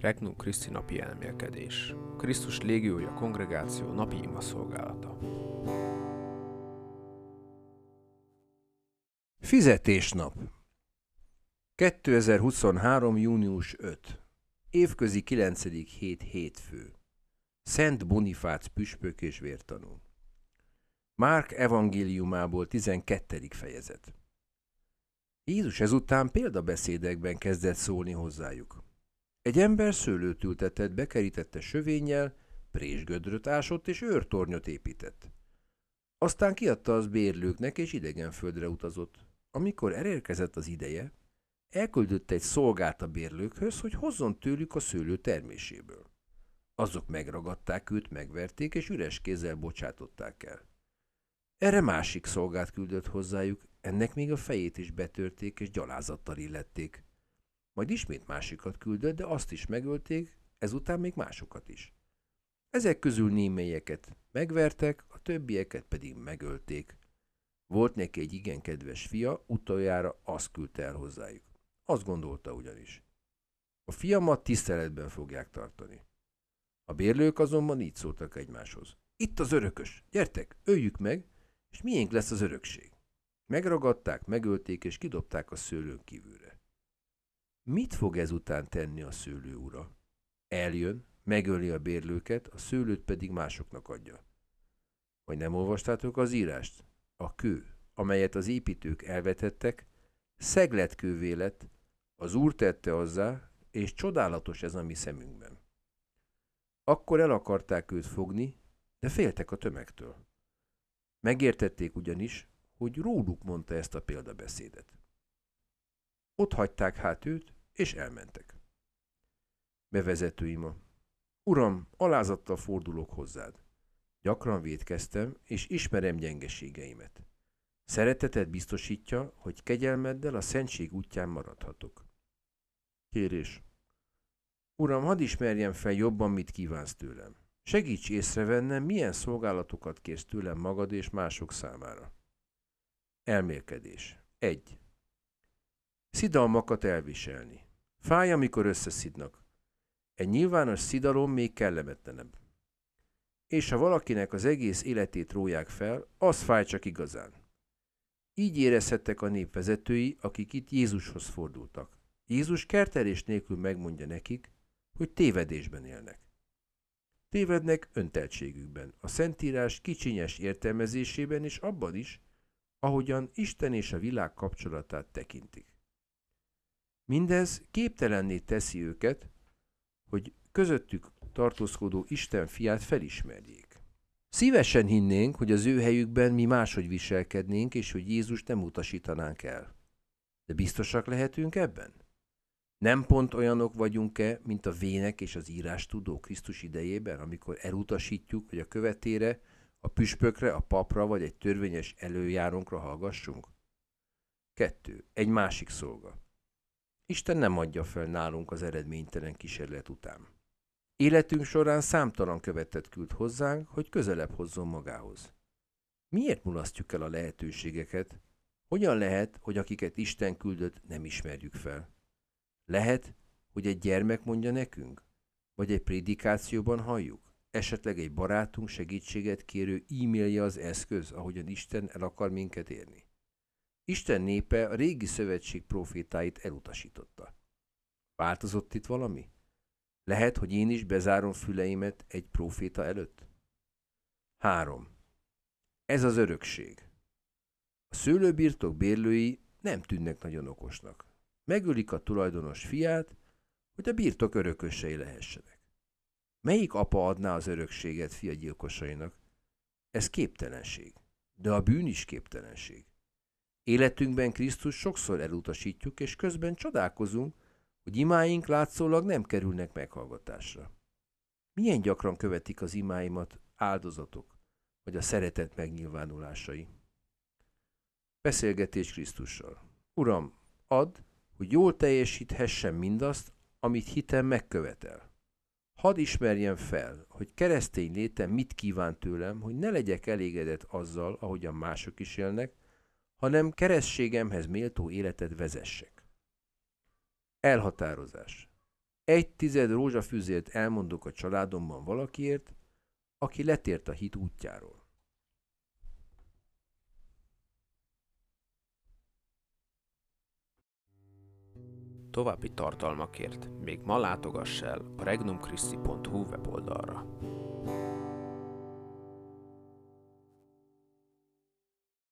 Regnum Christi napi elmélkedés. Krisztus légiója kongregáció napi ima szolgálata. Fizetésnap 2023. június 5. Évközi 9. hét hétfő. Szent Bonifác püspök és vértanú. Márk evangéliumából 12. fejezet. Jézus ezután példabeszédekben kezdett szólni hozzájuk. Egy ember szőlőt ültetett, bekerítette sövénnyel, présgödröt ásott és őrtornyot épített. Aztán kiadta az bérlőknek és idegen földre utazott. Amikor elérkezett az ideje, elküldött egy szolgát a bérlőkhöz, hogy hozzon tőlük a szőlő terméséből. Azok megragadták őt, megverték, és üres kézzel bocsátották el. Erre másik szolgát küldött hozzájuk, ennek még a fejét is betörték, és gyalázattal illették. Majd ismét másikat küldött, de azt is megölték, ezután még másokat is. Ezek közül némelyeket megvertek, a többieket pedig megölték. Volt neki egy igen kedves fia, utoljára azt küldte el hozzájuk. Azt gondolta ugyanis. A fiamat tiszteletben fogják tartani. A bérlők azonban így szóltak egymáshoz. Itt az örökös, gyertek, öljük meg, és miénk lesz az örökség. Megragadták, megölték, és kidobták a szőlőn kívülre. Mit fog ezután tenni a szőlő ura? Eljön, megöli a bérlőket, a szőlőt pedig másoknak adja. Vagy nem olvastátok az írást? A kő, amelyet az építők elvetettek, szegletkővé lett, az úr tette hozzá, és csodálatos ez a mi szemünkben. Akkor el akarták őt fogni, de féltek a tömegtől. Megértették ugyanis, hogy róluk mondta ezt a példabeszédet. Ott hagyták hát őt, és elmentek. Bevezető ima. Uram, alázattal fordulok hozzád. Gyakran védkeztem, és ismerem gyengeségeimet. Szereteted biztosítja, hogy kegyelmeddel a szentség útján maradhatok. Kérés. Uram, hadd ismerjem fel jobban, mit kívánsz tőlem. Segíts észrevennem, milyen szolgálatokat kérsz tőlem magad és mások számára. Elmélkedés. 1. Szidalmakat elviselni. Fáj, amikor összeszidnak. Egy nyilvános szidalom még kellemetlenebb. És ha valakinek az egész életét róják fel, az fáj csak igazán. Így érezhettek a népvezetői, akik itt Jézushoz fordultak. Jézus kertelés nélkül megmondja nekik, hogy tévedésben élnek. Tévednek önteltségükben, a Szentírás kicsinyes értelmezésében és abban is, ahogyan Isten és a világ kapcsolatát tekintik. Mindez képtelenné teszi őket, hogy közöttük tartózkodó Isten fiát felismerjék. Szívesen hinnénk, hogy az ő helyükben mi máshogy viselkednénk, és hogy Jézus nem utasítanánk el. De biztosak lehetünk ebben? Nem pont olyanok vagyunk-e, mint a vének és az írás tudó Krisztus idejében, amikor elutasítjuk, hogy a követére, a püspökre, a papra vagy egy törvényes előjárónkra hallgassunk? Kettő. Egy másik szolga. Isten nem adja fel nálunk az eredménytelen kísérlet után. Életünk során számtalan követet küld hozzánk, hogy közelebb hozzon magához. Miért mulasztjuk el a lehetőségeket? Hogyan lehet, hogy akiket Isten küldött, nem ismerjük fel? Lehet, hogy egy gyermek mondja nekünk? Vagy egy prédikációban halljuk? Esetleg egy barátunk segítséget kérő e-mailje az eszköz, ahogyan Isten el akar minket érni? Isten népe a régi szövetség profétáit elutasította. Változott itt valami? Lehet, hogy én is bezárom füleimet egy proféta előtt? 3. Ez az örökség. A szőlőbirtok bérlői nem tűnnek nagyon okosnak. Megölik a tulajdonos fiát, hogy a birtok örökösei lehessenek. Melyik apa adná az örökséget fia gyilkosainak? Ez képtelenség. De a bűn is képtelenség. Életünkben Krisztus sokszor elutasítjuk, és közben csodálkozunk, hogy imáink látszólag nem kerülnek meghallgatásra. Milyen gyakran követik az imáimat áldozatok, vagy a szeretet megnyilvánulásai? Beszélgetés Krisztussal. Uram, add, hogy jól teljesíthessem mindazt, amit hitem megkövetel. Hadd ismerjem fel, hogy keresztény létem mit kíván tőlem, hogy ne legyek elégedett azzal, ahogyan mások is élnek, hanem kerességemhez méltó életet vezessek. Elhatározás. Egy tized rózsafüzért elmondok a családomban valakiért, aki letért a hit útjáról. További tartalmakért még ma látogass el a regnumchristi.hu weboldalra.